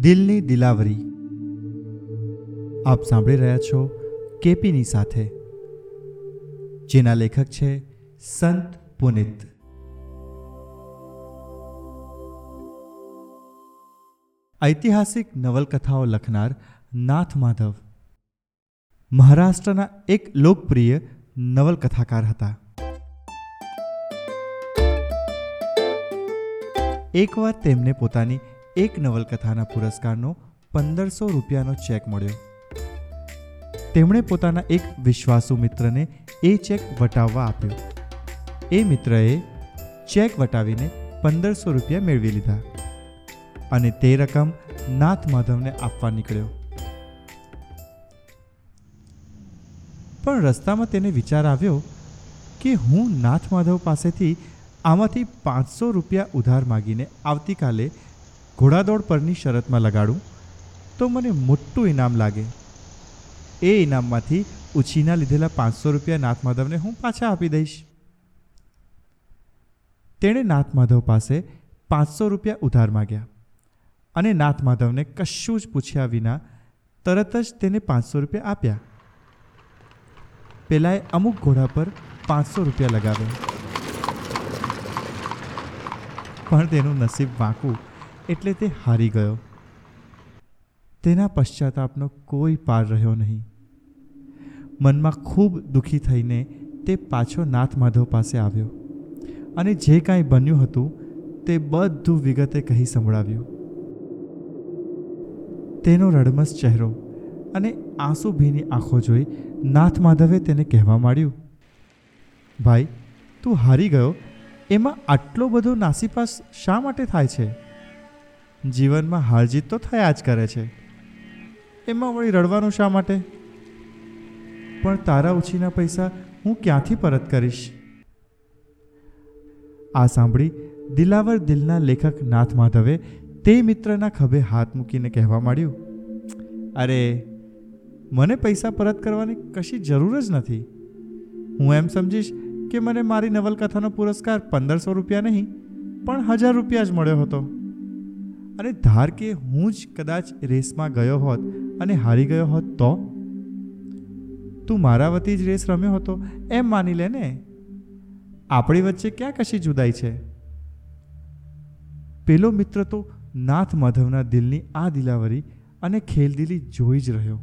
દિલની દિલાવરી. આપ સાંભળી રહ્યા છો કેપીની સાથે, જેના લેખક છે સંત પુનિત. ઐતિહાસિક નવલકથાઓ લખનાર નાથ માધવ. મહારાષ્ટ્રના એક લોકપ્રિય નવલકથાકાર હતા. એકવાર તેમને પોતાની એક નવલકથાના પુરસ્કારનો પંદરસો રૂપિયાનો ચેક મળ્યો. તેમણે પોતાના એક વિશ્વાસુ મિત્રને એ ચેક વટાવવા આપ્યો. એ મિત્રએ ચેક વટાવીને પંદરસો રૂપિયા મેળવી લીધા અને તે રકમ નાથ માધવને આપવા નીકળ્યો. પણ રસ્તામાં તેને વિચાર આવ્યો કે હું નાથ માધવ પાસેથી આમાંથી પાંચસો રૂપિયા ઉધાર માગીને આવતીકાલે ઘોડાદોડ પરની શરતમાં લગાડું, તો મને મોટું ઇનામ લાગે. એ ઇનામમાંથી ઉછીના લીધેલા પાંચસો રૂપિયા નાથ માધવને હું પાછા આપી દઈશ. તેણે નાથ માધવ પાસે પાંચસો રૂપિયા ઉધાર માગ્યા અને નાથ માધવને કશું જ પૂછ્યા વિના તરત જ તેને પાંચસો રૂપિયા આપ્યા. પેલાએ અમુક ઘોડા પર પાંચસો રૂપિયા લગાવ્યા. પણ તેનું નસીબ વાંકું એટલે તે હારી ગયો. તેના પશ્ચાતાપનો કોઈ પાર રહ્યો નહીં. મનમાં ખૂબ દુઃખી થઈને તે પાછો નાથ માધવ પાસે આવ્યો અને જે કાંઈ બન્યું હતું તે બધું વિગતે કહી સંભળાવ્યું. તેનો રડમસ ચહેરો અને આંસુ ભીની આંખો જોઈ નાથ માધવે તેને કહેવા માંડ્યું, ભાઈ, તું હારી ગયો? એમાં આટલો બધો નાસીપાસ શા માટે થાય છે? જીવનમાં હારજીત તો થયા જ કરે છે. એમાં વળી રડવાનું શા માટે? પણ તારા ઉછીના પૈસા હું ક્યાંથી પરત કરીશ? આ સાંભળી દિલાવર દિલના લેખક નાથ માધવે તે મિત્રના ખભે હાથ મૂકીને કહેવા માંડ્યું, અરે, મને પૈસા પરત કરવાની કશી જરૂર જ નથી. હું એમ સમજીશ કે મને મારી નવલકથાનો પુરસ્કાર પંદરસો રૂપિયા નહીં, પણ હજાર રૂપિયા જ મળ્યો હતો. અને ધાર કે હું જ કદાચ રેસમાં ગયો હોત અને હારી ગયો હોત તો? તું મારા વતી જ રેસ રમ્યો હતો, એમ માની લે ને? આપણી વચ્ચે ક્યાં કશી જુદાઈ છે? પેલો મિત્ર તો નાથ માધવના દિલની આ દિલાવરી અને ખેલદિલી જોઈ જ રહ્યો.